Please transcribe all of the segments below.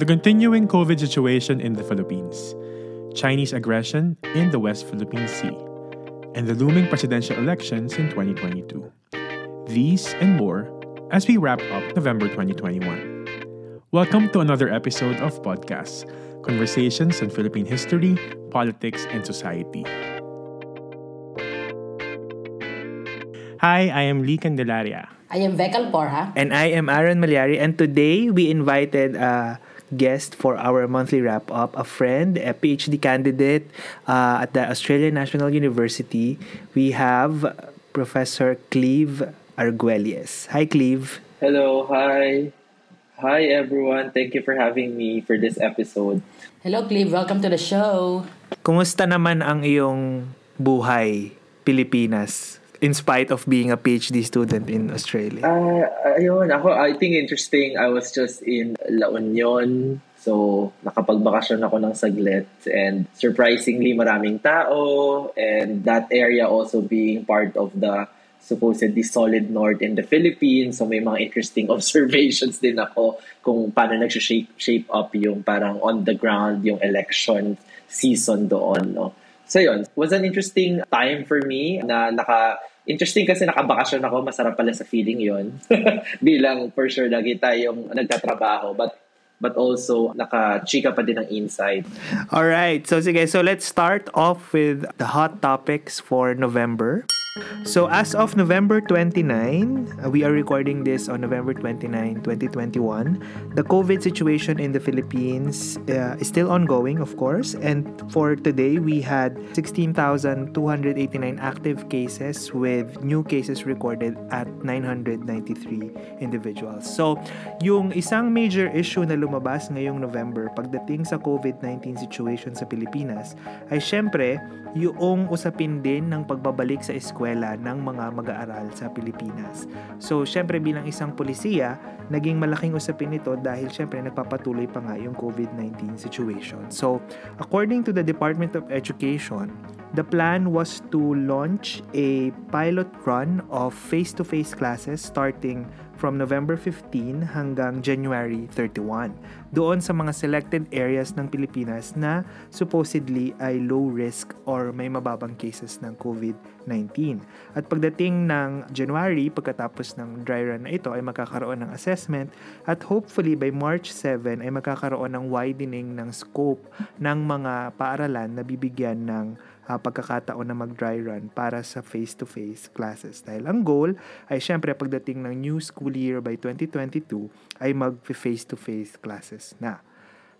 The continuing COVID situation in the Philippines, Chinese aggression in the West Philippine Sea, and the looming presidential elections in 2022. These and more as we wrap up November 2021. Welcome to another episode of Podcast Conversations on Philippine History, Politics, and Society. Hi, I am Lee Candelaria. I am Vekal Porha. And I am Aaron Maliari. And today we invited a guest for our monthly wrap up, a friend, a PhD candidate uh, at the Australian National University. We have Professor Cleve Arguelles. Hi, Cleve. Hello, hi. Hi, everyone. Thank you for having me for this episode. Hello, Cleve. Welcome to the show. Kumusta naman ang iyong buhay, Pilipinas? In spite of being a PhD student in Australia? Uh, ayun, ako, I think interesting, I was just in La Union, so nakapagbakasyon ako ng saglit and surprisingly maraming tao and that area also being part of the supposedly solid north in the Philippines. So may mga interesting observations din ako kung paano nag-shape shape up yung parang on the ground yung election season doon. No? So yun, was an interesting time for me na naka Interesting kasi nakabakasyon ako, masarap pala sa feeling yon Bilang for sure lagi tayong nagtatrabaho. But but also naka-chika pa din ang inside. All right. So sige, so let's start off with the hot topics for November. So as of November 29, uh, we are recording this on November 29, 2021. The COVID situation in the Philippines uh, is still ongoing, of course. And for today, we had 16,289 active cases with new cases recorded at 993 individuals. So, yung isang major issue na lumabas ngayong November pagdating sa COVID-19 situation sa Pilipinas ay syempre yung usapin din ng pagbabalik sa eskwela ng mga mag-aaral sa Pilipinas. So, syempre bilang isang polisiya, naging malaking usapin ito dahil syempre nagpapatuloy pa nga yung COVID-19 situation. So, according to the Department of Education, the plan was to launch a pilot run of face-to-face classes starting from November 15 hanggang January 31 doon sa mga selected areas ng Pilipinas na supposedly ay low risk or may mababang cases ng COVID-19. At pagdating ng January, pagkatapos ng dry run na ito, ay magkakaroon ng assessment at hopefully by March 7 ay magkakaroon ng widening ng scope ng mga paaralan na bibigyan ng uh, pagkakataon na mag-dry run para sa face-to-face classes. Dahil ang goal ay syempre pagdating ng new school year by 2022 ay mag-face-to-face classes na.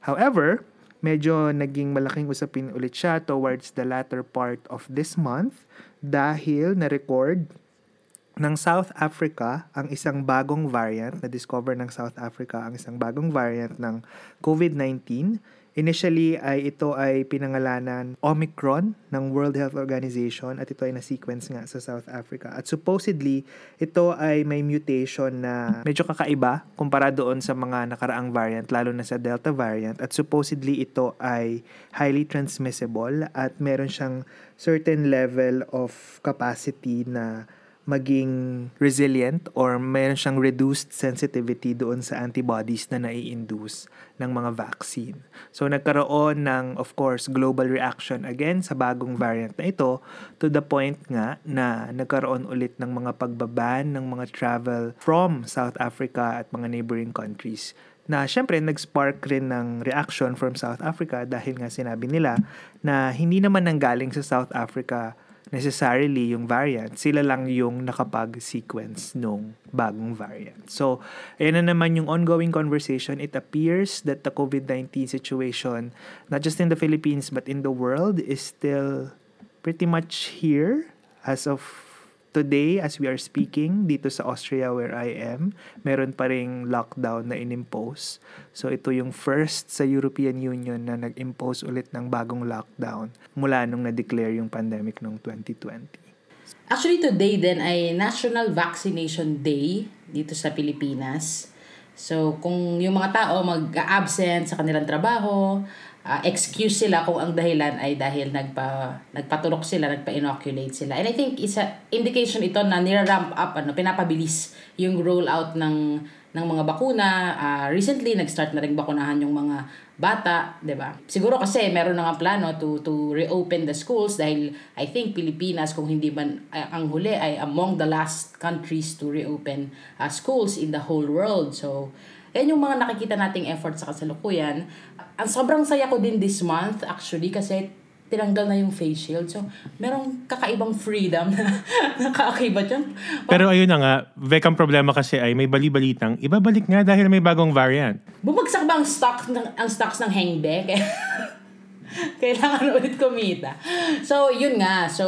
However, medyo naging malaking usapin ulit siya towards the latter part of this month dahil na-record ng South Africa ang isang bagong variant, na-discover ng South Africa ang isang bagong variant ng COVID-19 Initially ay ito ay pinangalanan Omicron ng World Health Organization at ito ay na-sequence nga sa South Africa. At supposedly, ito ay may mutation na medyo kakaiba kumpara doon sa mga nakaraang variant, lalo na sa Delta variant. At supposedly, ito ay highly transmissible at meron siyang certain level of capacity na maging resilient or mayroon siyang reduced sensitivity doon sa antibodies na nai-induce ng mga vaccine. So nagkaroon ng of course global reaction again sa bagong variant na ito to the point nga na nagkaroon ulit ng mga pagbaban ng mga travel from South Africa at mga neighboring countries na syempre nag-spark rin ng reaction from South Africa dahil nga sinabi nila na hindi naman nanggaling sa South Africa necessarily yung variant, sila lang yung nakapag-sequence nung bagong variant. So, ayan na naman yung ongoing conversation. It appears that the COVID-19 situation, not just in the Philippines but in the world, is still pretty much here as of Today, as we are speaking, dito sa Austria where I am, meron pa ring lockdown na inimpose. So ito yung first sa European Union na nag-impose ulit ng bagong lockdown mula nung na-declare yung pandemic noong 2020. Actually, today din ay National Vaccination Day dito sa Pilipinas. So, kung yung mga tao mag-absent sa kanilang trabaho, uh, excuse sila kung ang dahilan ay dahil nagpa nagpatulok sila, nagpa-inoculate sila. And I think isa indication ito na nira-ramp up ano, pinapabilis yung rollout ng ng mga bakuna. Uh, recently, nag-start na rin bakunahan yung mga bata, 'di ba? Siguro kasi meron na nga plano to to reopen the schools dahil I think Pilipinas kung hindi man uh, ang huli ay among the last countries to reopen uh, schools in the whole world. So, yan yung mga nakikita nating effort sa kasalukuyan. Ang sobrang saya ko din this month actually kasi tinanggal na yung face shield. So, merong kakaibang freedom na nakaakibat yun. Pero ayun na nga, Vek, ang problema kasi ay may bali-balitang ibabalik nga dahil may bagong variant. Bumagsak ba ang stock ng, ang stocks ng Hengbe? Kailangan ulit kumita. So, yun nga. So,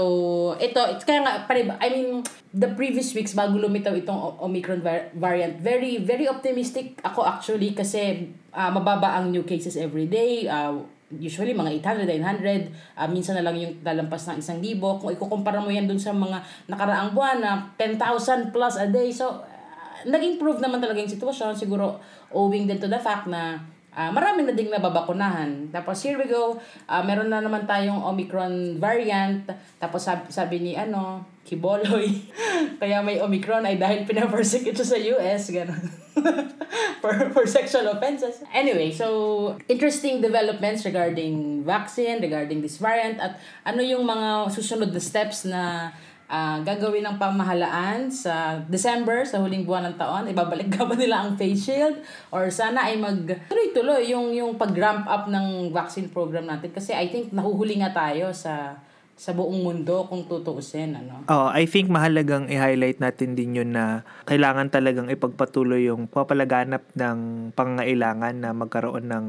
ito, it's kaya nga, I mean, the previous weeks bago lumitaw itong Omicron variant, very, very optimistic ako actually kasi uh, mababa ang new cases every day. Uh, usually mga 800, 900, uh, minsan na lang yung lalampas ng isang libo. Kung ikukumpara mo yan dun sa mga nakaraang buwan na 10,000 plus a day. So, uh, nag-improve naman talaga yung sitwasyon. Siguro owing din to the fact na uh, marami na ding nababakunahan. Tapos here we go, uh, meron na naman tayong Omicron variant. Tapos sabi, sabi ni ano, Kiboloy, kaya may Omicron ay dahil pinapersecute siya sa US, gano'n. for, for sexual offenses. Anyway, so, interesting developments regarding vaccine, regarding this variant, at ano yung mga susunod na steps na uh, gagawin ng pamahalaan sa December, sa huling buwan ng taon, ibabalik ka ba nila ang face shield? Or sana ay mag tuloy-tuloy yung, yung pag-ramp up ng vaccine program natin. Kasi I think nahuhuli nga tayo sa sa buong mundo kung tutuusin ano. Oh, I think mahalagang i-highlight natin din yun na kailangan talagang ipagpatuloy yung papalaganap ng pangangailangan na magkaroon ng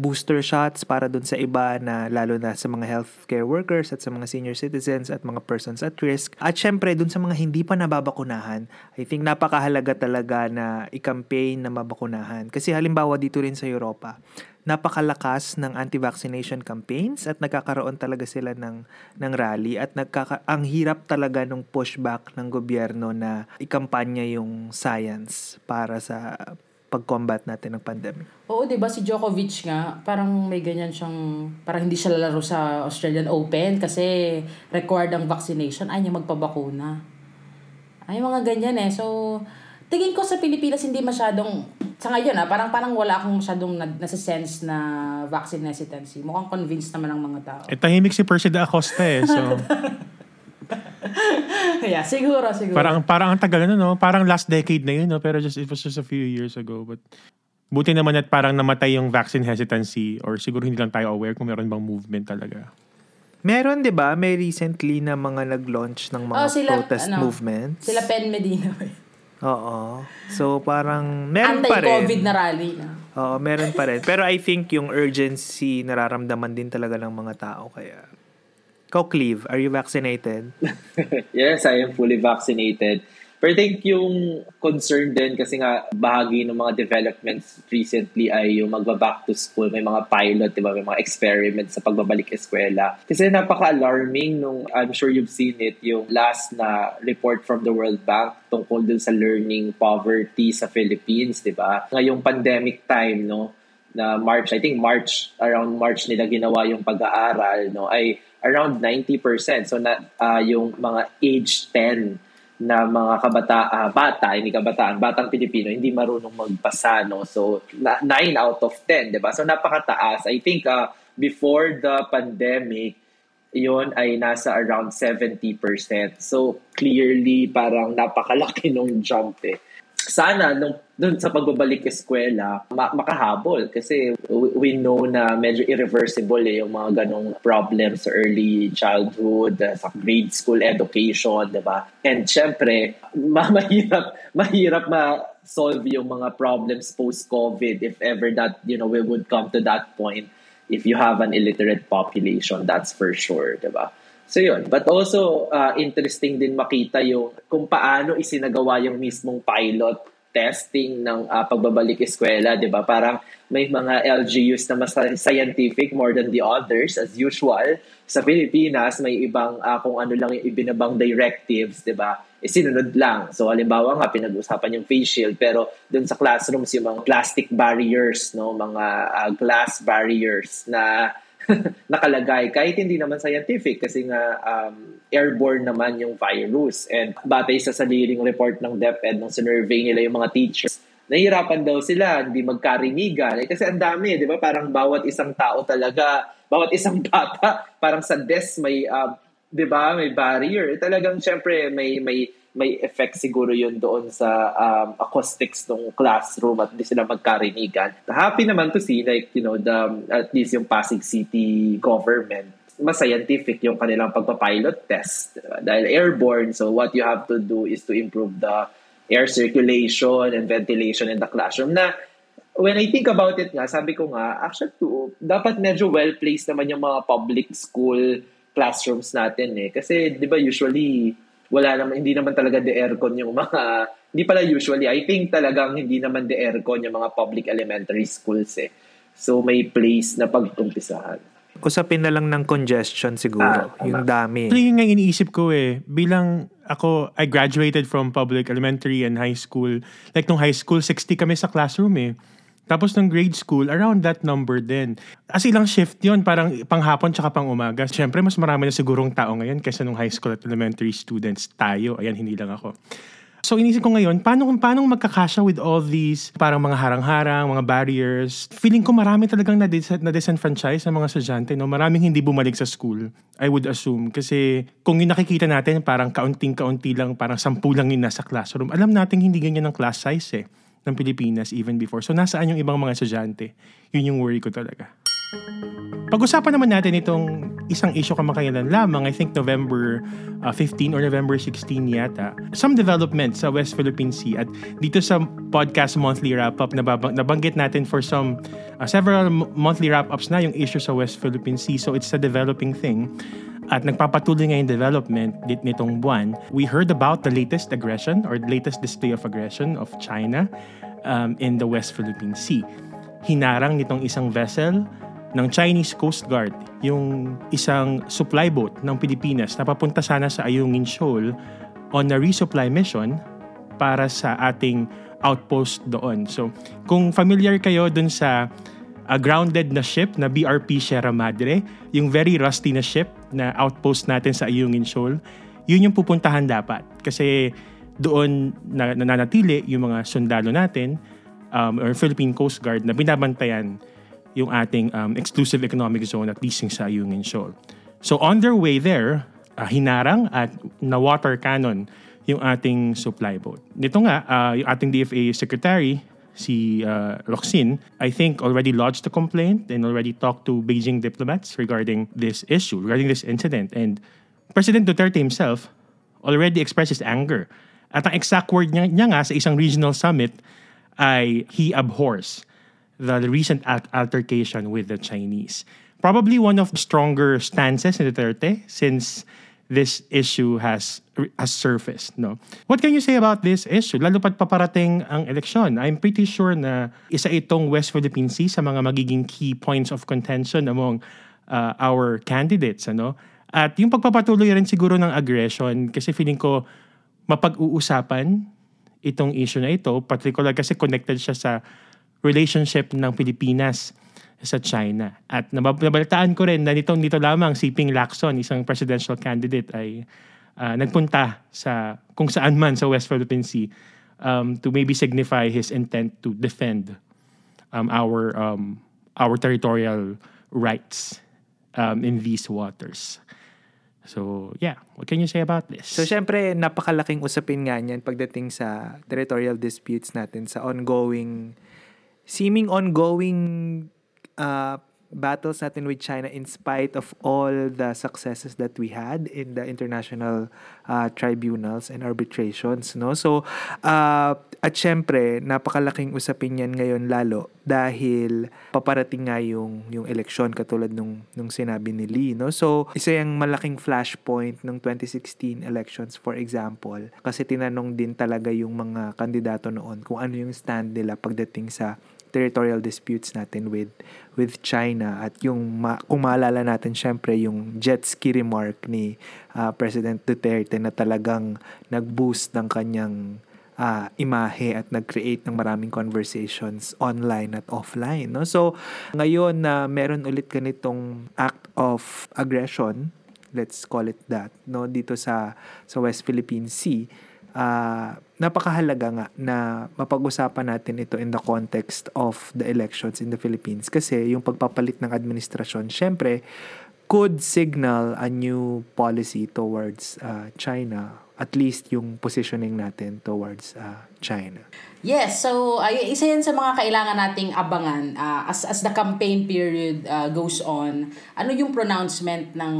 booster shots para dun sa iba na lalo na sa mga healthcare workers at sa mga senior citizens at mga persons at risk. At syempre dun sa mga hindi pa nababakunahan, I think napakahalaga talaga na i-campaign na mabakunahan. Kasi halimbawa dito rin sa Europa, napakalakas ng anti-vaccination campaigns at nagkakaroon talaga sila ng ng rally at nagkaka ang hirap talaga ng pushback ng gobyerno na ikampanya yung science para sa pag-combat natin ng pandemic. Oo, 'di ba si Djokovic nga, parang may ganyan siyang parang hindi siya lalaro sa Australian Open kasi required ang vaccination, ay niya magpabakuna. Ay mga ganyan eh. So, tingin ko sa Pilipinas hindi masyadong sa ngayon ah, parang parang wala akong masyadong na, nasa sense na vaccine hesitancy. Mukhang convinced naman ng mga tao. Eh, tahimik si Percy de Acosta eh. So, yeah, siguro, siguro. Parang, parang ang tagal na, no? Parang last decade na yun, no? Pero just, it was just a few years ago. But buti naman at parang namatay yung vaccine hesitancy or siguro hindi lang tayo aware kung meron bang movement talaga. Meron, di ba? May recently na mga nag-launch ng mga oh, sila, protest ano, movements. Sila Pen Medina. Oo. So, parang meron pa rin. Anti-COVID na rally na. Oo, meron pa rin. Pero I think yung urgency nararamdaman din talaga ng mga tao. Kaya ikaw, Cleve, are you vaccinated? yes, I am fully vaccinated. Pero I think yung concern din kasi nga bahagi ng mga developments recently ay yung magba-back to school. May mga pilot, di ba? May mga experiments sa pagbabalik eskwela. Kasi napaka-alarming nung, I'm sure you've seen it, yung last na report from the World Bank tungkol dun sa learning poverty sa Philippines, di ba? Ngayong pandemic time, no? na March, I think March, around March nila ginawa yung pag-aaral, no, ay around 90%. So, na, uh, yung mga age 10 na mga kabata, uh, bata, hindi kabataan, batang Pilipino, hindi marunong magbasa, no? So, na, 9 out of 10, di ba? So, napakataas. I think uh, before the pandemic, yon ay nasa around 70%. So, clearly, parang napakalaki nung jump eh sana nung dun sa pagbabalik eskwela, ma- makahabol kasi we know na medyo irreversible eh yung mga ganong problems sa early childhood, uh, sa grade school education, di ba? And syempre, ma- mahirap, mahirap ma-solve yung mga problems post-COVID if ever that, you know, we would come to that point if you have an illiterate population, that's for sure, di ba? So yun. But also, uh, interesting din makita yung kung paano isinagawa yung mismong pilot testing ng uh, pagbabalik eskwela, 'di ba? Parang may mga LGUs na mas scientific more than the others as usual. Sa Pilipinas, may ibang uh, kung ano lang yung ibinabang directives, 'di ba? Isinunod lang. So halimbawa nga pinag-usapan yung face shield pero dun sa classrooms yung mga plastic barriers, no, mga uh, glass barriers na nakalagay kahit hindi naman scientific kasi nga um, airborne naman yung virus and batay sa sariling report ng DepEd nung sinurvey nila yung mga teachers nahihirapan daw sila, hindi magkarinigan. Eh, kasi ang dami, di ba? Parang bawat isang tao talaga, bawat isang bata, parang sa desk may, uh, di ba, may barrier. Eh, talagang, syempre, may, may, may effect siguro yun doon sa um, acoustics ng classroom at hindi sila magkarinigan. Happy naman to see, like, you know, the, at least yung Pasig City government mas scientific yung kanilang pagpapilot test. Diba? Dahil airborne, so what you have to do is to improve the air circulation and ventilation in the classroom na when I think about it nga, sabi ko nga, actually, to, dapat medyo well-placed naman yung mga public school classrooms natin eh. Kasi, di ba, usually, wala naman, hindi naman talaga de aircon yung mga, hindi pala usually, I think talagang hindi naman de aircon yung mga public elementary schools eh. So, may place na pagkumpisahan usapin na lang ng congestion siguro. Ah, yung dami. Ito yung nga iniisip ko eh. Bilang ako, I graduated from public elementary and high school. Like nung high school, 60 kami sa classroom eh. Tapos nung grade school, around that number din. As ilang shift yon parang panghapon tsaka pang umaga. Siyempre, mas marami na sigurong tao ngayon kaysa nung high school at elementary students tayo. Ayan, hindi lang ako. So inisip ko ngayon, paano kung paano magkakasya with all these parang mga harang-harang, mga barriers. Feeling ko marami talagang na, na disenfranchise ng mga estudyante, no? Maraming hindi bumalik sa school, I would assume. Kasi kung yung nakikita natin, parang kaunting-kaunti lang, parang sampu lang yung nasa classroom. Alam natin hindi ganyan ang class size eh ng Pilipinas even before. So nasaan yung ibang mga estudyante? Yun yung worry ko talaga. Pag-usapan naman natin itong isang issue kamakailan lamang, I think November uh, 15 or November 16 yata. Some development sa West Philippine Sea at dito sa podcast monthly wrap-up, nababang, nabanggit natin for some, uh, several monthly wrap-ups na yung issue sa West Philippine Sea. So it's a developing thing at nagpapatuloy ngayon development dit nitong buwan. We heard about the latest aggression or the latest display of aggression of China um, in the West Philippine Sea. Hinarang nitong isang vessel ng Chinese Coast Guard yung isang supply boat ng Pilipinas na papunta sana sa Ayungin Shoal on a resupply mission para sa ating outpost doon. So, kung familiar kayo dun sa uh, grounded na ship na BRP Sierra Madre, yung very rusty na ship na outpost natin sa Ayungin Shoal, yun yung pupuntahan dapat. Kasi doon na, nananatili yung mga sundalo natin um, or Philippine Coast Guard na binabantayan yung ating um, exclusive economic zone at leasing sa Ayungin Shoal. So on their way there, uh, hinarang at na-water cannon yung ating supply boat. Nito nga, uh, yung ating DFA secretary, si uh, Roxin, I think already lodged a complaint and already talked to Beijing diplomats regarding this issue, regarding this incident. And President Duterte himself already expressed his anger. At ang exact word niya, niya nga sa isang regional summit ay he abhors the recent altercation with the Chinese. Probably one of the stronger stances in Duterte since this issue has has surfaced. No, what can you say about this issue? Lalo pat paparating ang eleksyon. I'm pretty sure na isa itong West Philippine Sea sa mga magiging key points of contention among uh, our candidates. Ano? At yung pagpapatuloy rin siguro ng aggression kasi feeling ko mapag-uusapan itong issue na ito, particular kasi connected siya sa relationship ng Pilipinas sa China. At nabalitaan ko rin na nito, nito lamang si Ping Lacson, isang presidential candidate, ay uh, nagpunta sa kung saan man sa West Philippine Sea um, to maybe signify his intent to defend um, our um, our territorial rights um, in these waters. So, yeah. What can you say about this? So, syempre, napakalaking usapin nga niyan pagdating sa territorial disputes natin, sa ongoing seeming ongoing uh, battles natin with China in spite of all the successes that we had in the international uh, tribunals and arbitrations no? So uh, at syempre napakalaking usapin yan ngayon lalo dahil paparating nga yung yung eleksyon katulad nung nung sinabi ni Lee no? So isa yung malaking flashpoint ng 2016 elections for example kasi tinanong din talaga yung mga kandidato noon kung ano yung stand nila pagdating sa territorial disputes natin with with China at yung ma- kung maalala natin syempre yung jet ski remark ni uh, President Duterte na talagang nag-boost ng kanyang uh, imahe at nag-create ng maraming conversations online at offline no? So ngayon na uh, meron ulit ganitong act of aggression let's call it that no? Dito sa sa West Philippine Sea uh, napakahalaga nga na mapag-usapan natin ito in the context of the elections in the Philippines kasi yung pagpapalit ng administrasyon syempre could signal a new policy towards uh, China at least yung positioning natin towards uh, China. Yes, so ay isa yan sa mga kailangan nating abangan uh, as as the campaign period uh, goes on. Ano yung pronouncement ng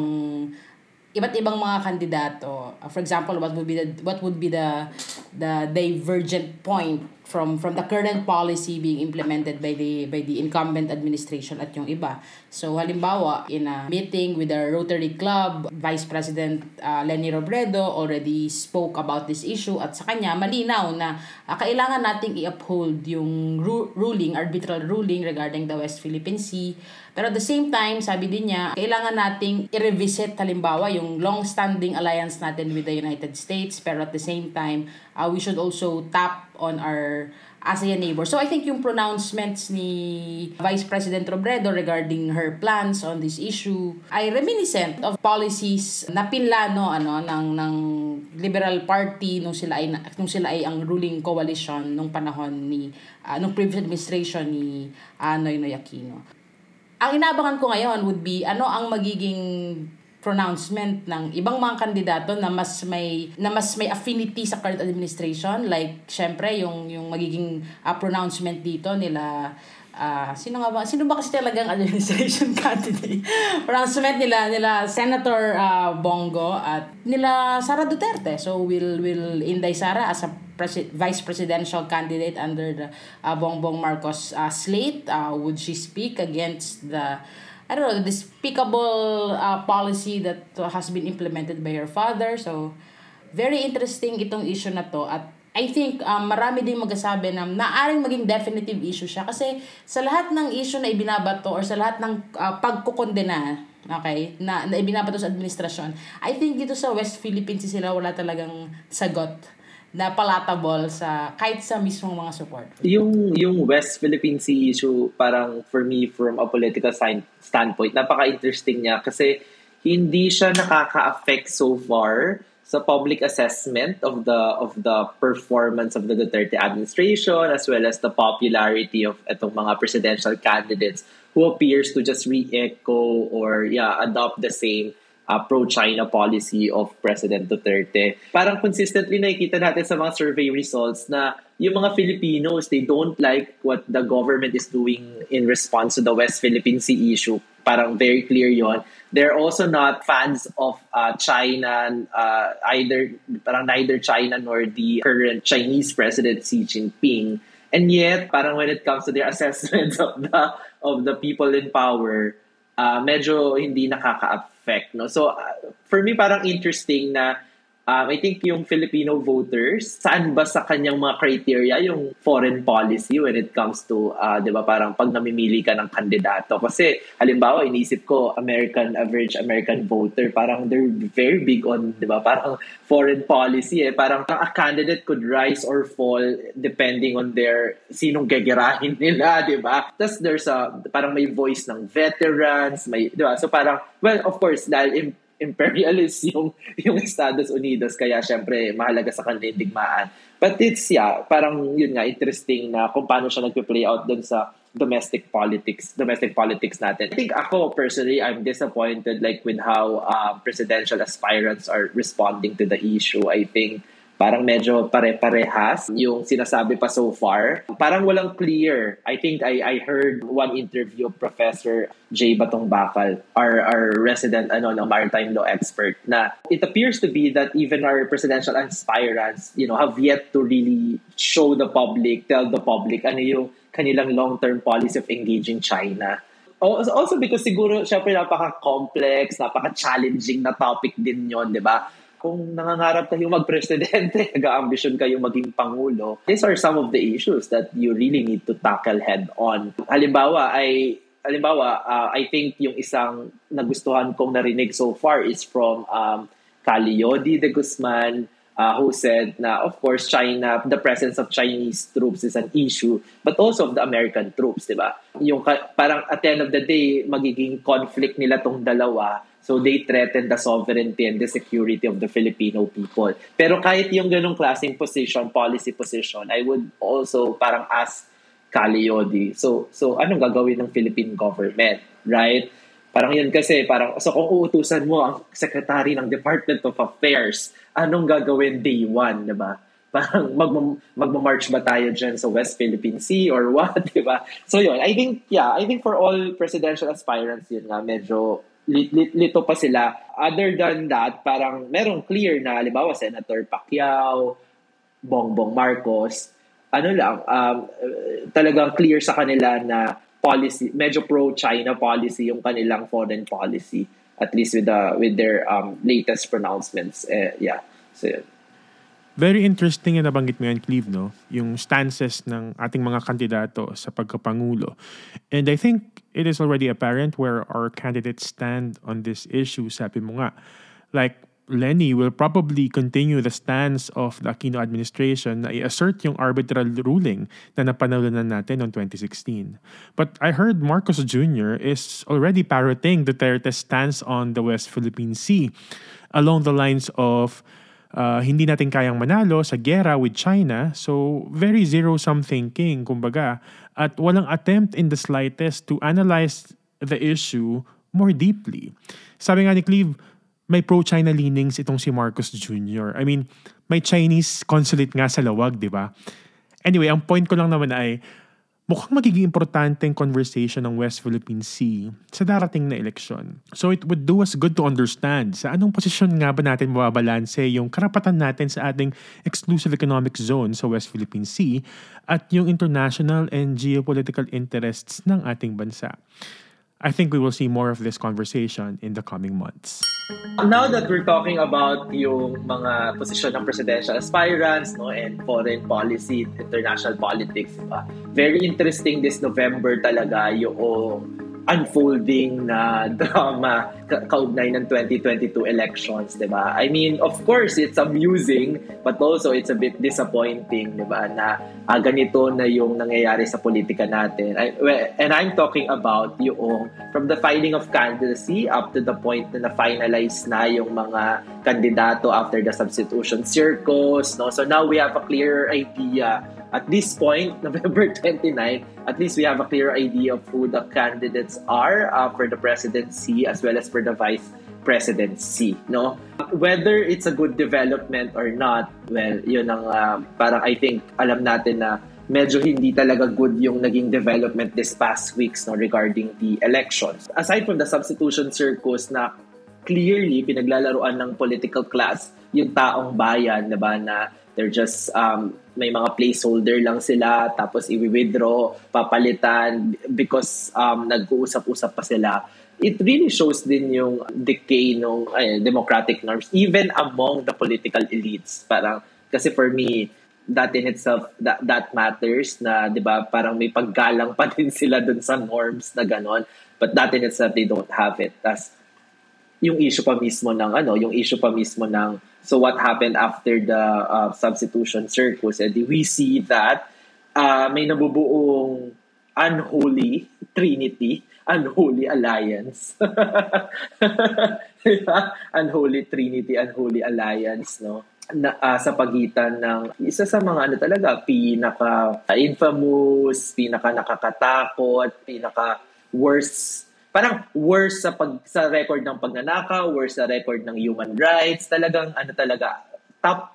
iba't ibang mga kandidato. Uh, for example, what would be the what would be the the divergent point from from the current policy being implemented by the by the incumbent administration at yung iba. So halimbawa, in a meeting with the Rotary Club, Vice President uh, Lenny Robredo already spoke about this issue at sa kanya malinaw na uh, kailangan nating i-uphold yung ru- ruling, arbitral ruling regarding the West Philippine Sea pero at the same time, sabi din niya, kailangan nating i-revisit halimbawa yung long-standing alliance natin with the United States. Pero at the same time, uh, we should also tap on our ASEAN neighbor. So I think yung pronouncements ni Vice President Robredo regarding her plans on this issue ay reminiscent of policies na pinlano ano ng ng Liberal Party nung sila ay nung sila ay ang ruling coalition nung panahon ni uh, nung previous administration ni uh, Noynoy Aquino ang inabangan ko ngayon would be ano ang magiging pronouncement ng ibang mga kandidato na mas may na mas may affinity sa current administration? Like syempre yung yung magiging uh, pronouncement dito nila uh, sino nga ba sino ba kasi talagang administration candidate? Pronouncement nila nila Senator uh, Bongo at nila Sara Duterte. So will will Inday Sara as a presi- vice presidential candidate under the uh, Bongbong Marcos uh, slate? Uh, would she speak against the I don't know, the despicable uh, policy that has been implemented by her father. So, very interesting itong issue na to. At I think um, marami din magsasabi na naaring maging definitive issue siya. Kasi sa lahat ng issue na ibinabato or sa lahat ng uh, pagkukondena, okay, na, na ibinabato sa administrasyon, I think dito sa West Philippines sila wala talagang sagot na palatable sa kahit sa mismong mga support. Yung yung West Philippine Sea issue parang for me from a political sign, standpoint napaka-interesting niya kasi hindi siya nakaka-affect so far sa public assessment of the of the performance of the Duterte administration as well as the popularity of itong mga presidential candidates who appears to just re-echo or yeah adopt the same uh, pro-China policy of President Duterte. Parang consistently nakikita natin sa mga survey results na yung mga Filipinos, they don't like what the government is doing in response to the West Philippine Sea issue. Parang very clear yon. They're also not fans of uh, China, uh, either parang neither China nor the current Chinese President Xi Jinping. And yet, parang when it comes to their assessments of the of the people in power, uh, medyo hindi nakaka-affect. No? So, uh, for me, parang interesting na um, I think yung Filipino voters, saan ba sa kanyang mga criteria yung foreign policy when it comes to, uh, di ba, parang pag namimili ka ng kandidato. Kasi, halimbawa, inisip ko, American, average American voter, parang they're very big on, di ba, parang foreign policy eh. Parang a candidate could rise or fall depending on their, sinong gegerahin nila, di ba? Tapos there's a, parang may voice ng veterans, may, di ba? So parang, well, of course, dahil imperialist yung yung Estados Unidos kaya syempre mahalaga sa kanila digmaan. But it's yeah, parang yun nga interesting na kung paano siya nagpe-play out dun sa domestic politics, domestic politics natin. I think ako personally, I'm disappointed like with how uh, presidential aspirants are responding to the issue. I think parang medyo pare-parehas yung sinasabi pa so far. Parang walang clear. I think I I heard one interview of Professor J. Batong Bakal, our, our resident ano, no, maritime law expert, na it appears to be that even our presidential aspirants, you know, have yet to really show the public, tell the public ano yung kanilang long-term policy of engaging China. Also because siguro, syempre, napaka-complex, napaka-challenging na topic din yon di ba? Kung nangangarap kayo mag-presidente, nag-ambisyon kayo maging pangulo, these are some of the issues that you really need to tackle head on. Halimbawa, ay halimbawa, uh, I think yung isang nagustuhan kong narinig so far is from um, Yodi de Guzman, uh, who said na of course China, the presence of Chinese troops is an issue, but also of the American troops, di ba? Yung parang at the end of the day, magiging conflict nila tong dalawa. So they threaten the sovereignty and the security of the Filipino people. Pero kahit yung ganong klaseng position, policy position, I would also parang ask Kaliodi. So, so anong gagawin ng Philippine government, right? Parang yun kasi, parang, so kung uutusan mo ang secretary ng Department of Affairs, anong gagawin day one, di ba? Parang mag magma-march ba tayo dyan sa West Philippine Sea or what, di ba? So yun, I think, yeah, I think for all presidential aspirants, yun nga, medyo lit, lit, lito pa sila. Other than that, parang merong clear na, halimbawa, Senator Pacquiao, Bongbong Marcos, ano lang, um, talagang clear sa kanila na policy, medyo pro-China policy yung kanilang foreign policy at least with the with their um, latest pronouncements. Uh, yeah. So yun. Very interesting yung nabanggit mo yan, Cleve, no? Yung stances ng ating mga kandidato sa pagkapangulo. And I think it is already apparent where our candidates stand on this issue, sabi mo nga. Like, Lenny will probably continue the stance of the Aquino administration na i-assert yung arbitral ruling na napanalunan natin noong 2016. But I heard Marcos Jr. is already parroting Duterte's stance on the West Philippine Sea along the lines of uh, hindi natin kayang manalo sa gera with China. So, very zero-sum thinking, kumbaga. At walang attempt in the slightest to analyze the issue more deeply. Sabi nga ni Cleve, may pro-China leanings itong si Marcos Jr. I mean, may Chinese consulate nga sa lawag, di ba? Anyway, ang point ko lang naman ay mukhang magiging importante ang conversation ng West Philippine Sea sa darating na eleksyon. So it would do us good to understand sa anong posisyon nga ba natin mababalanse yung karapatan natin sa ating exclusive economic zone sa West Philippine Sea at yung international and geopolitical interests ng ating bansa. I think we will see more of this conversation in the coming months. Now that we're talking about yung mga posisyon ng presidential aspirants no, and foreign policy, international politics, diba? very interesting this November talaga yung unfolding na drama ka- kaugnay ng 2022 elections, 'di ba? I mean, of course, it's amusing but also it's a bit disappointing, 'di ba? Na uh, ganito na yung nangyayari sa politika natin. I, and I'm talking about yung from the filing of candidacy up to the point na na-finalize na yung mga kandidato after the substitution circus, no? So now we have a clear idea at this point, November 29, at least we have a clear idea of who the candidates are uh, for the presidency as well as for the vice presidency, no? Whether it's a good development or not, well, yun ang uh, parang I think alam natin na medyo hindi talaga good yung naging development this past weeks no regarding the elections. Aside from the substitution circus na clearly pinaglalaruan ng political class yung taong bayan, 'di ba, na they're just um, may mga placeholder lang sila tapos i-withdraw, papalitan because um, nag-uusap-usap pa sila. It really shows din yung decay ng ay, democratic norms even among the political elites. Parang kasi for me that in itself that, that matters na 'di ba parang may paggalang pa din sila dun sa norms na ganon but that in itself they don't have it. Tas yung issue pa mismo ng ano, yung issue pa mismo ng so what happened after the uh, substitution circus, and we see that uh, may nabubuong unholy trinity, unholy alliance. unholy trinity, unholy alliance, no? na, uh, sa pagitan ng isa sa mga ano talaga pinaka infamous, pinaka nakakatakot, pinaka worst parang worse sa pag sa record ng pagnanakaw, worse sa record ng human rights, talagang ano talaga top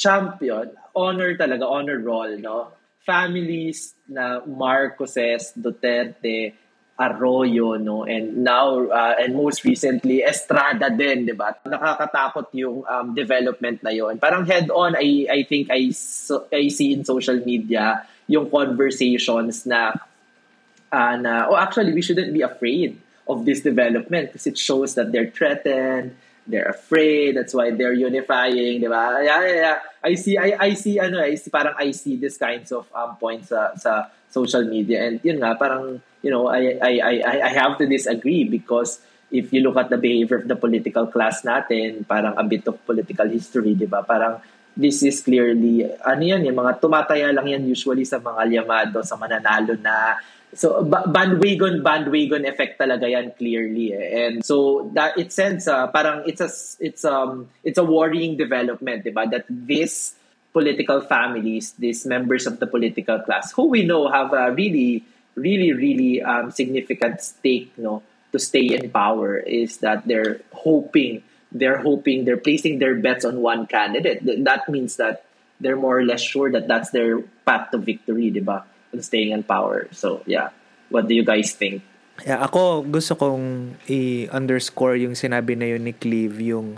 champion, honor talaga, honor roll, no? Families na Marcoses, Duterte, Arroyo, no? And now, uh, and most recently, Estrada din, di ba? Nakakatakot yung um, development na yon. Parang head-on, I, I think I, so, I see in social media yung conversations na uh, na, oh, actually, we shouldn't be afraid of this development because it shows that they're threatened, they're afraid, that's why they're unifying, di ba? Yeah, yeah, yeah. I see, I, I see, ano, I see, parang I see these kinds of um, points sa, sa social media and yun nga, parang, you know, I, I, I, I have to disagree because if you look at the behavior of the political class natin, parang a bit of political history, di ba? Parang this is clearly, ano yan, yung mga tumataya lang yan usually sa mga lyamado, sa mananalo na So bandwagon bandwagon effect talaga yan clearly eh. And so that it sends uh, parang it's a it's um it's a worrying development, 'di ba? That these political families, these members of the political class who we know have a really really really um significant stake no to stay in power is that they're hoping they're hoping they're placing their bets on one candidate. That means that they're more or less sure that that's their path to victory, 'di and staying in power. So, yeah. What do you guys think? Yeah, ako gusto kong i-underscore yung sinabi na yun ni Cleve, yung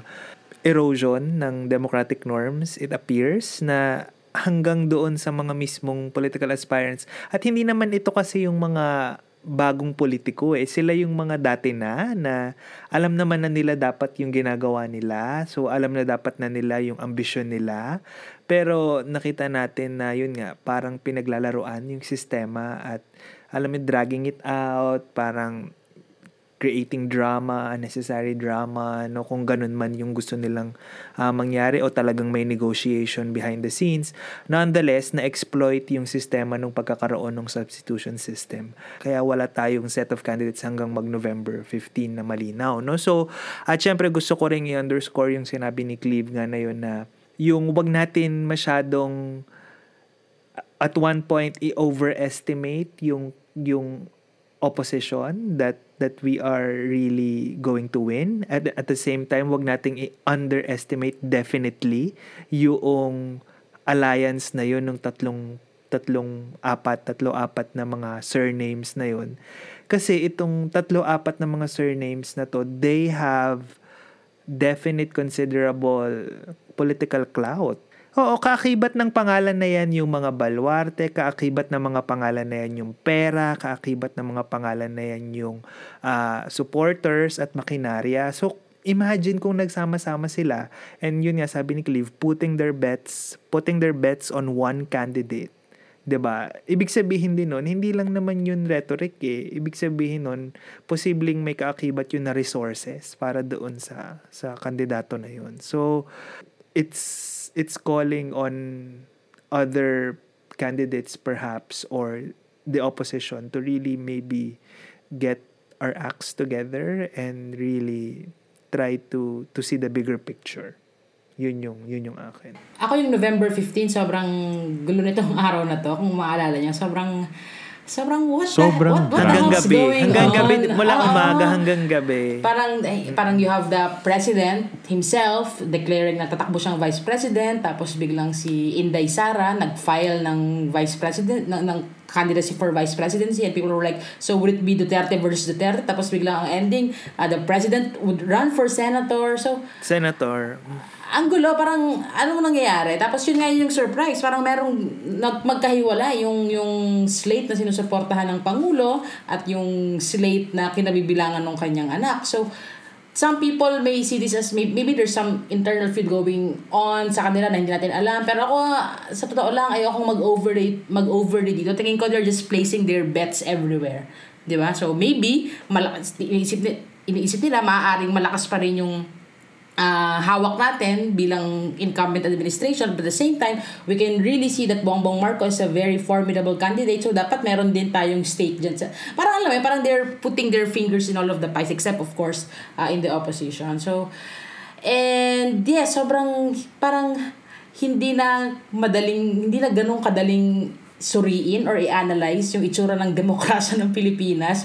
erosion ng democratic norms. It appears na hanggang doon sa mga mismong political aspirants. At hindi naman ito kasi yung mga bagong politiko eh. Sila yung mga dati na na alam naman na nila dapat yung ginagawa nila. So alam na dapat na nila yung ambisyon nila. Pero nakita natin na yun nga, parang pinaglalaruan yung sistema at alam mo, dragging it out, parang creating drama, unnecessary drama, no, kung ganun man yung gusto nilang uh, mangyari o talagang may negotiation behind the scenes. Nonetheless, na-exploit yung sistema ng pagkakaroon ng substitution system. Kaya wala tayong set of candidates hanggang mag-November 15 na malinaw. No? So, at syempre gusto ko rin i-underscore yung sinabi ni Cleve nga na yun na yung wag natin masyadong at one point i-overestimate yung yung opposition that that we are really going to win. At at the same time wag nating i-underestimate definitely yung alliance na yun ng tatlong tatlong apat tatlo apat na mga surnames na yun. Kasi itong tatlo apat na mga surnames na to they have definite considerable political clout Oo, kaakibat ng pangalan na yan yung mga balwarte, kaakibat ng mga pangalan na yan yung pera, kaakibat ng mga pangalan na yan yung uh, supporters at makinarya. So, imagine kung nagsama-sama sila and yun nga sabi ni Clive, putting their bets, putting their bets on one candidate. 'di ba? Ibig sabihin din nun, hindi lang naman yun rhetoric eh. Ibig sabihin nun, posibleng may kaakibat yun na resources para doon sa sa kandidato na yun. So, it's it's calling on other candidates perhaps or the opposition to really maybe get our acts together and really try to to see the bigger picture. Yun yung yun yung akin. Ako yung November 15 sobrang gulo nitong araw na to kung maalala niyo sobrang Sobrang what Sobrang the, what, what hanggang gabi. Hanggang on? gabi. Mula uh, umaga hanggang gabi. Parang, eh, parang you have the president himself declaring na tatakbo siyang vice president tapos biglang si Inday Sara nag-file ng vice president ng, ng candidacy for vice presidency and people were like so would it be Duterte versus Duterte tapos biglang ang ending uh, the president would run for senator so senator ang gulo, parang ano nangyayari? Tapos yun nga yung surprise, parang merong nag, magkahiwala yung, yung slate na sinusuportahan ng Pangulo at yung slate na kinabibilangan ng kanyang anak. So, some people may see this as maybe, there's some internal feud going on sa kanila na hindi natin alam. Pero ako, sa totoo lang, ayokong mag-overrate, mag-overrate dito. Tingin ko they're just placing their bets everywhere. Di ba? So, maybe, malakas, iniisip, iniisip nila, maaaring malakas pa rin yung uh, hawak natin bilang incumbent administration but at the same time we can really see that Bongbong Marcos is a very formidable candidate. So dapat meron din tayong stake dyan sa, parang alam mo parang they're putting their fingers in all of the pies except of course uh, in the opposition. So and yeah sobrang parang hindi na madaling hindi na ganun kadaling suriin or i-analyze yung itsura ng demokrasya ng Pilipinas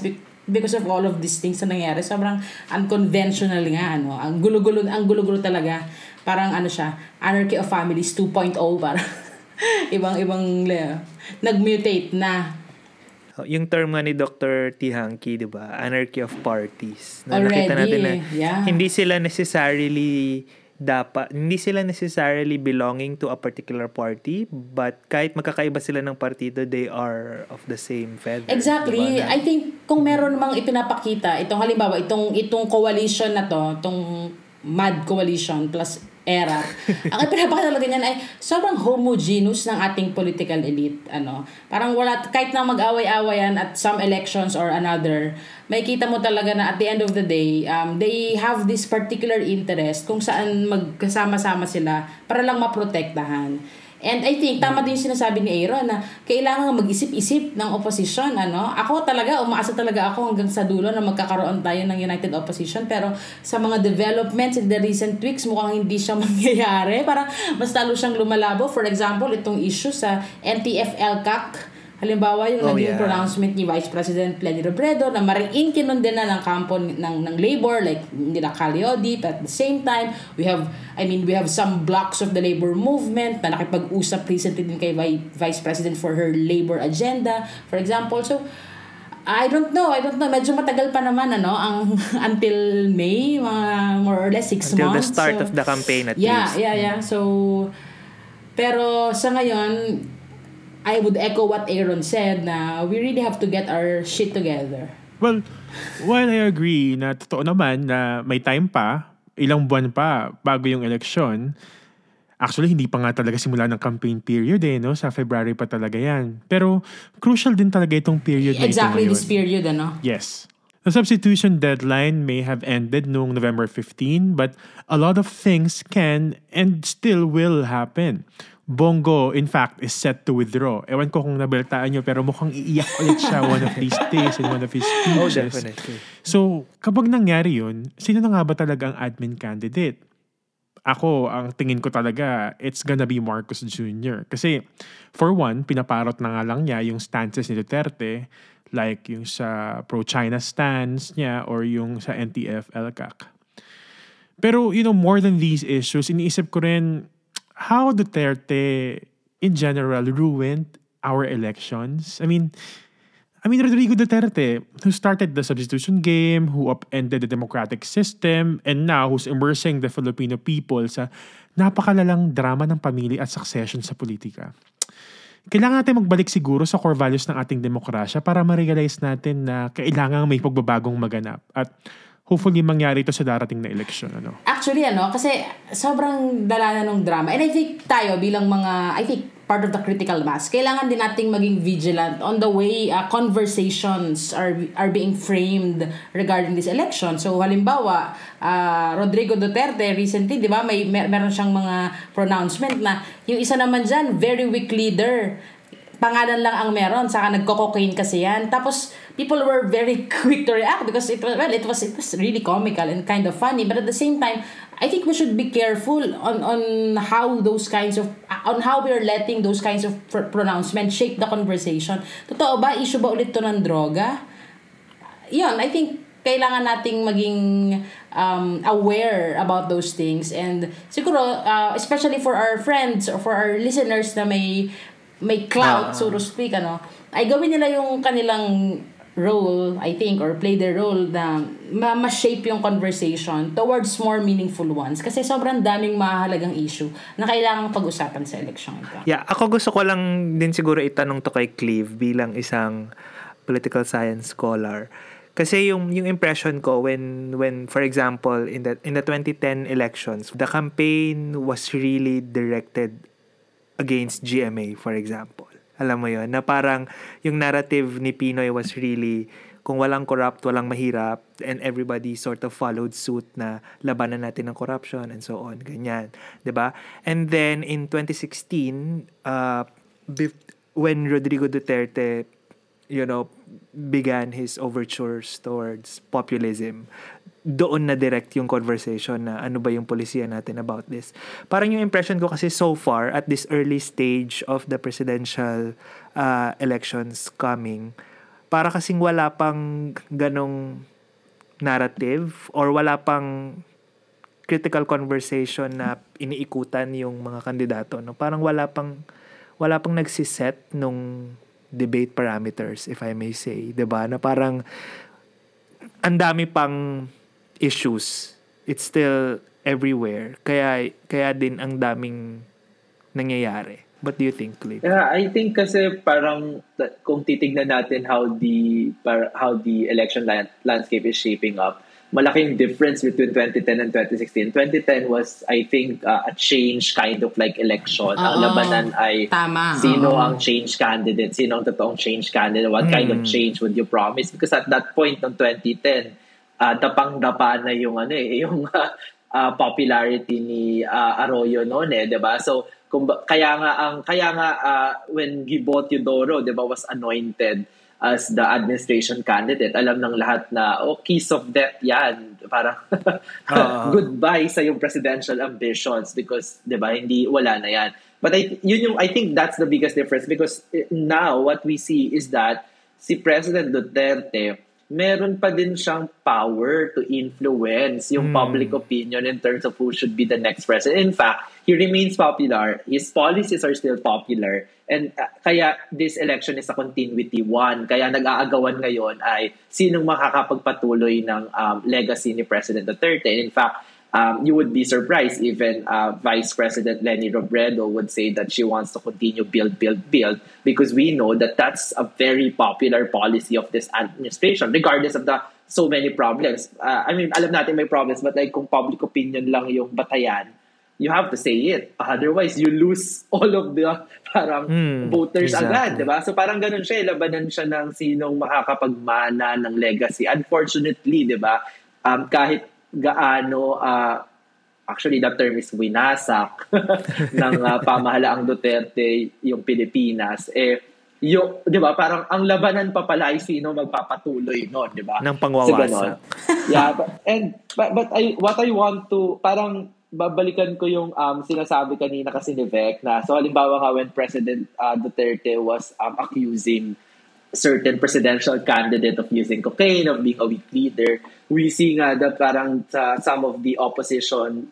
because of all of these things na nangyari. Sobrang unconventional nga, ano. Ang gulo-gulo, ang gulo-gulo talaga. Parang ano siya, Anarchy of Families 2.0 para ibang-ibang nag-mutate na. Oh, yung term nga ni Dr. Tihanki, di ba? Anarchy of Parties. Na Already, nakita natin na yeah. hindi sila necessarily dapat hindi sila necessarily belonging to a particular party but kahit magkakaiba sila ng partido they are of the same feather exactly diba? I think kung meron namang ipinapakita itong halimbawa itong itong coalition na to itong MAD coalition plus era. Ang ipinapakita talaga niyan ay sobrang homogeneous ng ating political elite. Ano, parang wala, kahit na mag-away-awayan at some elections or another, may kita mo talaga na at the end of the day, um, they have this particular interest kung saan magkasama-sama sila para lang maprotektahan. And I think, tama din sinasabi ni Aaron na kailangan mag-isip-isip ng opposition. Ano? Ako talaga, umaasa talaga ako hanggang sa dulo na magkakaroon tayo ng United Opposition. Pero sa mga developments in the recent weeks, mukhang hindi siya mangyayari. Parang mas lalo siyang lumalabo. For example, itong issue sa NTF-LCAC Halimbawa, yung Oh, naging yeah. pronouncement ni Vice President Lenny Robredo na maring kinundi na ng kampo ng, ng labor like nila Caliodi but at the same time we have I mean we have some blocks of the labor movement na nakipag-usap recently din kay Vi- Vice President for her labor agenda for example so I don't know I don't know medyo matagal pa naman ano ang until May mga more or less six Until the months start So, of the campaign at yeah, least. Yeah, yeah, So, pero sa ngayon, I would echo what Aaron said na we really have to get our shit together. Well, while I agree na totoo naman na may time pa, ilang buwan pa bago yung election, actually hindi pa nga talaga simula ng campaign period eh, no? Sa February pa talaga yan. Pero crucial din talaga itong period Exactly this period, ano? Yes. The substitution deadline may have ended noong November 15, but a lot of things can and still will happen. Bongo, in fact, is set to withdraw. Ewan ko kung nabaltaan nyo, pero mukhang iiyak ulit siya one of these days in one of his Oh, speeches. definitely. So, kapag nangyari yun, sino na nga ba talaga ang admin candidate? Ako, ang tingin ko talaga, it's gonna be Marcos Jr. Kasi, for one, pinaparot na nga lang niya yung stances ni Duterte, like yung sa pro-China stance niya or yung sa NTF-LCAC. Pero, you know, more than these issues, iniisip ko rin how Duterte in general ruined our elections. I mean, I mean, Rodrigo Duterte, who started the substitution game, who upended the democratic system, and now who's immersing the Filipino people sa napakalalang drama ng pamilya at succession sa politika. Kailangan natin magbalik siguro sa core values ng ating demokrasya para ma-realize natin na kailangan may pagbabagong maganap at hopefully mangyari ito sa darating na election. Ano? Actually, ano, kasi sobrang dala na nung drama. And I think tayo bilang mga, I think part of the critical mass, kailangan din nating maging vigilant on the way uh, conversations are are being framed regarding this election. So halimbawa, uh, Rodrigo Duterte recently, 'di ba, may mer- meron siyang mga pronouncement na yung isa naman diyan, very weak leader pangalan lang ang meron saka nagko-cocaine kasi yan tapos people were very quick to react because it was well it was it was really comical and kind of funny. But at the same time I think we should be careful on on how those kinds of on how we are letting those kinds of pr- pronouncements shape the conversation. Totoo ba issue ba ulit to ng droga? Yun, I think kailangan nating maging um, aware about those things. And siguro uh, especially for our friends or for our listeners na may may clout so to speak ano ay gawin nila yung kanilang role I think or play their role na ma- ma-shape yung conversation towards more meaningful ones kasi sobrang daming mahalagang issue na kailangang pag-usapan sa election. Yeah, ako gusto ko lang din siguro itanong to kay Cleve bilang isang political science scholar. Kasi yung yung impression ko when when for example in the in the 2010 elections, the campaign was really directed against GMA for example. Alam mo yon na parang yung narrative ni Pinoy was really kung walang corrupt, walang mahirap, and everybody sort of followed suit na labanan natin ng corruption and so on, ganyan. ba And then in 2016, uh, when Rodrigo Duterte, you know, began his overtures towards populism, doon na direct yung conversation na ano ba yung polisiya natin about this. Parang yung impression ko kasi so far at this early stage of the presidential uh, elections coming, para kasing wala pang ganong narrative or wala pang critical conversation na iniikutan yung mga kandidato no parang wala pang wala pang nagsiset nung debate parameters if I may say ba na parang ang dami pang issues it's still everywhere kaya kaya din ang daming nangyayari what do you think Cliff? Yeah, I think kasi parang kung titignan natin how the par, how the election land, landscape is shaping up, malaking difference between 2010 and 2016. 2010 was, I think, uh, a change kind of like election. Ang Oo. labanan ay Tama, sino oo. ang change candidate, sino ang totoong change candidate, what kind of Mm. change would you promise? Because at that point ng 2010, uh, dapang-dapa na yung ano eh, yung uh, uh, popularity ni uh, Arroyo noon eh, 'di ba? So kung ba- kaya nga ang kaya nga uh, when Gibot Eudoro, 'di ba, was anointed as the administration candidate, alam ng lahat na oh kiss of death 'yan. Parang Oo. goodbye sa yung presidential ambitions because 'di ba hindi wala na 'yan. But I yun yung I think that's the biggest difference because eh, now what we see is that si President Duterte meron pa din siyang power to influence yung Hmm. public opinion in terms of who should be the next president. In fact, he remains popular. His policies are still popular. And uh, kaya this election is a continuity one. Kaya nag-aagawan ngayon ay sinong makakapagpatuloy ng um, legacy ni President Duterte. And in fact, um, you would be surprised even uh, Vice President Lenny Robredo would say that she wants to continue build, build, build because we know that that's a very popular policy of this administration regardless of the so many problems. Uh, I mean, alam natin may problems but like kung public opinion lang yung batayan, you have to say it. Otherwise, you lose all of the parang Hmm, voters exactly. agad, di ba? So parang ganun siya, eh, labanan siya ng sinong makakapagmana ng legacy. Unfortunately, di ba, um, kahit gaano, ah, actually the term is winasak ng uh, pamahalaang Duterte yung Pilipinas, eh, yung, di ba, parang ang labanan pa pala ay sino magpapatuloy noon, di ba? Ng So, pangwawasak. yeah, but, and, but, but I, what I want to, parang, babalikan ko yung um, sinasabi kanina kasi ni Vec na, so halimbawa nga when President uh, Duterte was um, accusing certain presidential candidate of using cocaine, of being a weak leader, we see nga that parang sa some of the opposition,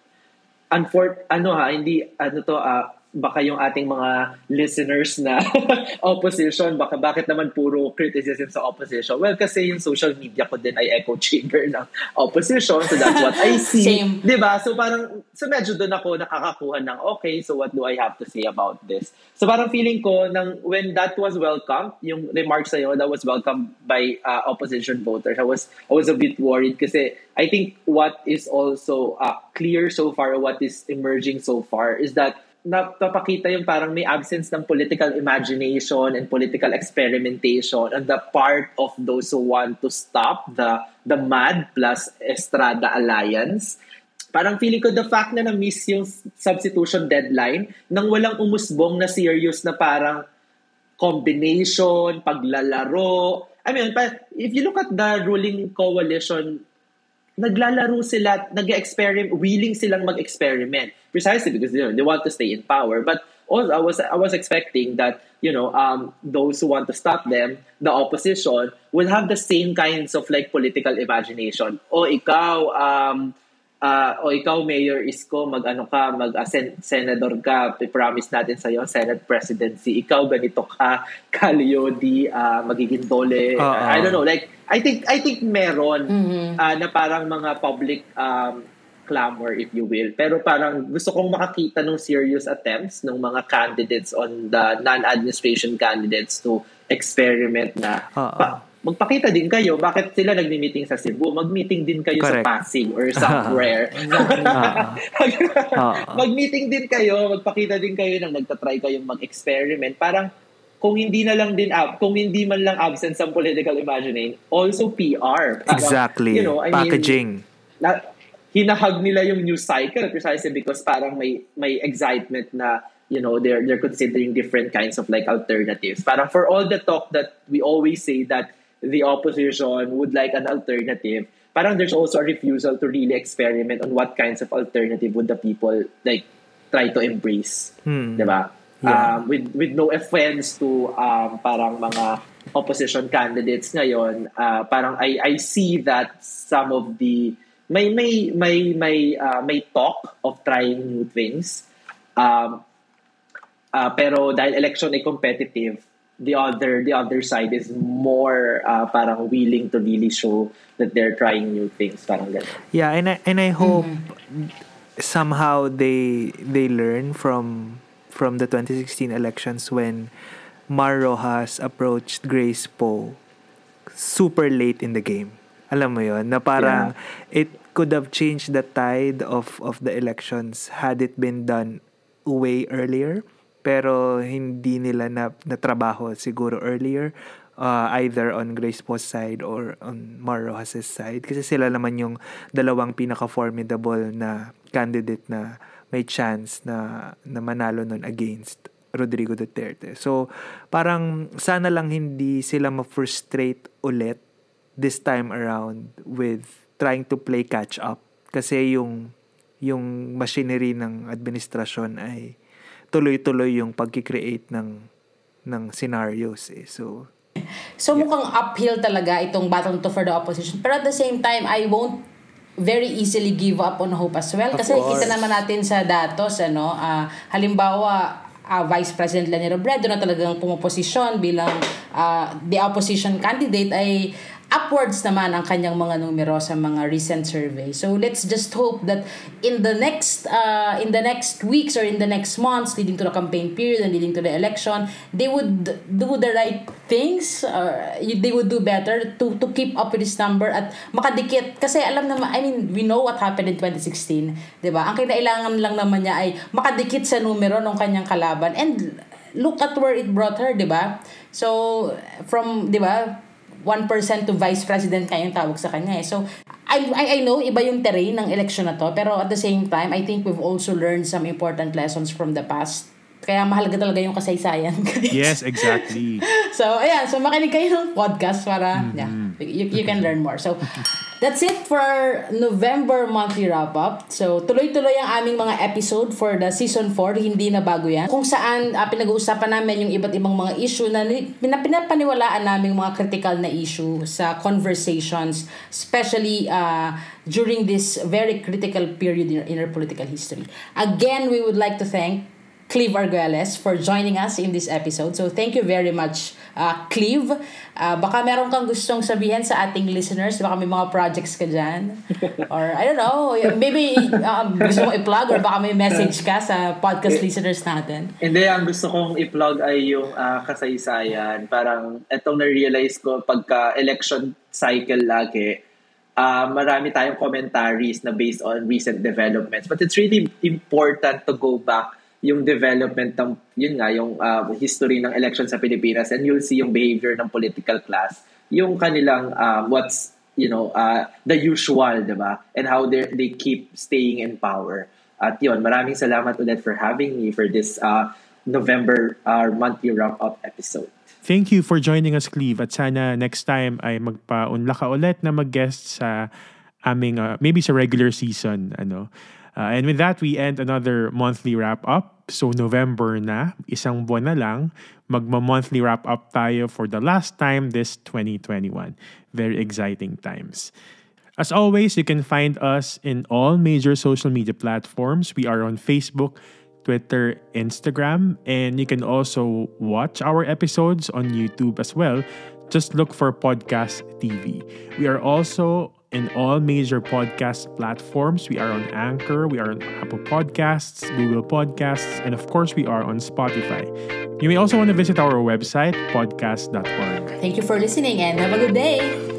unfor ano ha, hindi, ano to, ah, baka yung ating mga listeners na opposition, baka bakit naman puro criticism sa opposition? Well, kasi yung social media ko din ay echo chamber ng opposition, so that's what I see. Same. 'Di ba? So parang so medyo doon ako nakakakuha ng okay, so what do I have to say about this? So parang feeling ko nang when that was welcomed, yung remarks sa'yo that was welcomed by uh, opposition voters, I was I was a bit worried kasi I think what is also uh, clear so far, what is emerging so far is that napapakita yung parang may absence ng political imagination and political experimentation on the part of those who want to stop the the MAD plus Estrada alliance. Parang feeling ko the fact na na-miss yung substitution deadline nang walang umusbong na serious na parang combination, paglalaro. I mean, if you look at the ruling coalition naglalaro sila, nag-experiment, willing silang mag-experiment. Precisely because you know, they want to stay in power. But also, I was I was expecting that you know um, those who want to stop them, the opposition, will have the same kinds of like political imagination. O ikaw, um, ah, o ikaw Mayor Isko, mag-ano ka, mag ah, sen- senador ka, promise natin sa iyo Senate presidency. Ikaw ganito ka, Kalyo di ah, magiging dole. Oo. I don't know, like I think I think meron Mhm. ah, na parang mga public um, clamor if you will. Pero parang gusto kong makakita ng serious attempts ng mga candidates on the non-administration candidates to experiment na Oo. pa- magpakita din kayo bakit sila nagmi-meeting sa Cebu mag-meeting din kayo Correct. sa Pasig or somewhere mag-meeting din kayo magpakita din kayo nang nagtatry kayong mag-experiment parang kung hindi na lang din ab kung hindi man lang absence ng political imagining also PR Parang, exactly. you know I mean, Packaging. na, hinahag nila yung news cycle precisely because parang may may excitement na you know they're they're considering different kinds of like alternatives parang for all the talk that we always say that the opposition would like an alternative parang there's also a refusal to really experiment on what kinds of alternative would the people like try to embrace Hmm. 'di ba Yeah. um, with with no offense to um, parang mga opposition candidates ngayon uh, parang I I see that some of the may may may may uh, may talk of trying new things. Um, uh, pero dahil election ay competitive the other the other side is more uh, parang willing to really show that they're trying new things parang ganun. Yeah, and I and I hope somehow they they learn from from the 2016 elections when Mar Rojas approached Grace Poe super late in the game. Alam mo yon na parang it could have changed the tide of of the elections had it been done way earlier. Pero hindi nila na natrabaho siguro earlier uh, either on Grace Post side or on Mar Rojas' side. Kasi sila naman yung dalawang pinaka-formidable na candidate na may chance na, na manalo nun against Rodrigo Duterte. So, parang sana lang hindi sila ma-frustrate ulit this time around with trying to play catch up kasi yung yung machinery ng administrasyon ay tuloy-tuloy yung pagki-create ng ng scenarios eh. So So mukhang uphill talaga itong battle to for the opposition. Pero at the same time, I won't very easily give up on hope as well. Of Kasi course. kita naman natin sa datos, ano, ah, halimbawa, ah, Vice President Leni Robredo na talagang pumoposisyon bilang ah, the opposition candidate ay upwards naman ang kanyang mga numero sa mga recent survey. So let's just hope that in the next uh, in the next weeks or in the next months leading to the campaign period and leading to the election, they would do the right things or they would do better to to keep up with this number at makadikit kasi alam naman I mean we know what happened in 2016, 'di ba? Ang kailangan lang naman niya ay makadikit sa numero ng kanyang kalaban and look at where it brought her, 'di ba? So from 'di ba? 1% to vice president kayong tawag sa kanya eh. So, I, I, I know iba yung terrain ng election na to, pero at the same time, I think we've also learned some important lessons from the past. Kaya mahalaga talaga yung kasaysayan. Yes, exactly. So, ayan. So, makinig kayo ng podcast para, yeah, you, you can learn more. So, that's it for November monthly wrap-up. So, tuloy-tuloy ang aming mga episode for the season 4. Hindi na bago yan. Kung saan uh, pinag-uusapan namin yung iba't ibang mga issue na ni- pina- pinapaniwalaan namin mga critical na issue sa conversations, especially uh, during this very critical period in, in our political history. Again, we would like to thank Cleve Arguelles for joining us in this episode. So thank you very much, uh, Cleve. Uh, baka meron kang gustong sabihin sa ating listeners. Baka may mga projects ka dyan. Or I don't know, maybe um, gusto mo i-plug or baka may message ka sa podcast listeners natin. Hindi, ang gusto kong i-plug ay yung ah, kasaysayan. Parang etong na-realize ko pagka election cycle lagi, ah, marami tayong commentaries na based on recent developments. But it's really important to go back yung development ng, yun nga, yung ah, history ng election sa Pilipinas and you'll see yung behavior ng political class, yung kanilang um, what's, you know, uh, the usual, di ba? And how they they keep staying in power. At yun, maraming salamat ulit for having me for this uh, November uh, monthly wrap-up episode. Thank you for joining us, Cleve. At sana next time ay magpaunla ka ulit na mag-guest sa aming, uh, maybe sa regular season. Ano. Uh, and with that, we end another monthly wrap-up. So November na, isang buwan na lang, magma-monthly wrap-up tayo for the last time this 2021. Very exciting times. As always, you can find us in all major social media platforms. We are on Facebook, Twitter, Instagram, and you can also watch our episodes on YouTube as well. Just look for Podcast TV. We are also in all major podcast platforms. We are on Anchor, we are on Apple Podcasts, Google Podcasts, and of course, we are on Spotify. You may also want to visit our website, podcast.org. Thank you for listening and have a good day!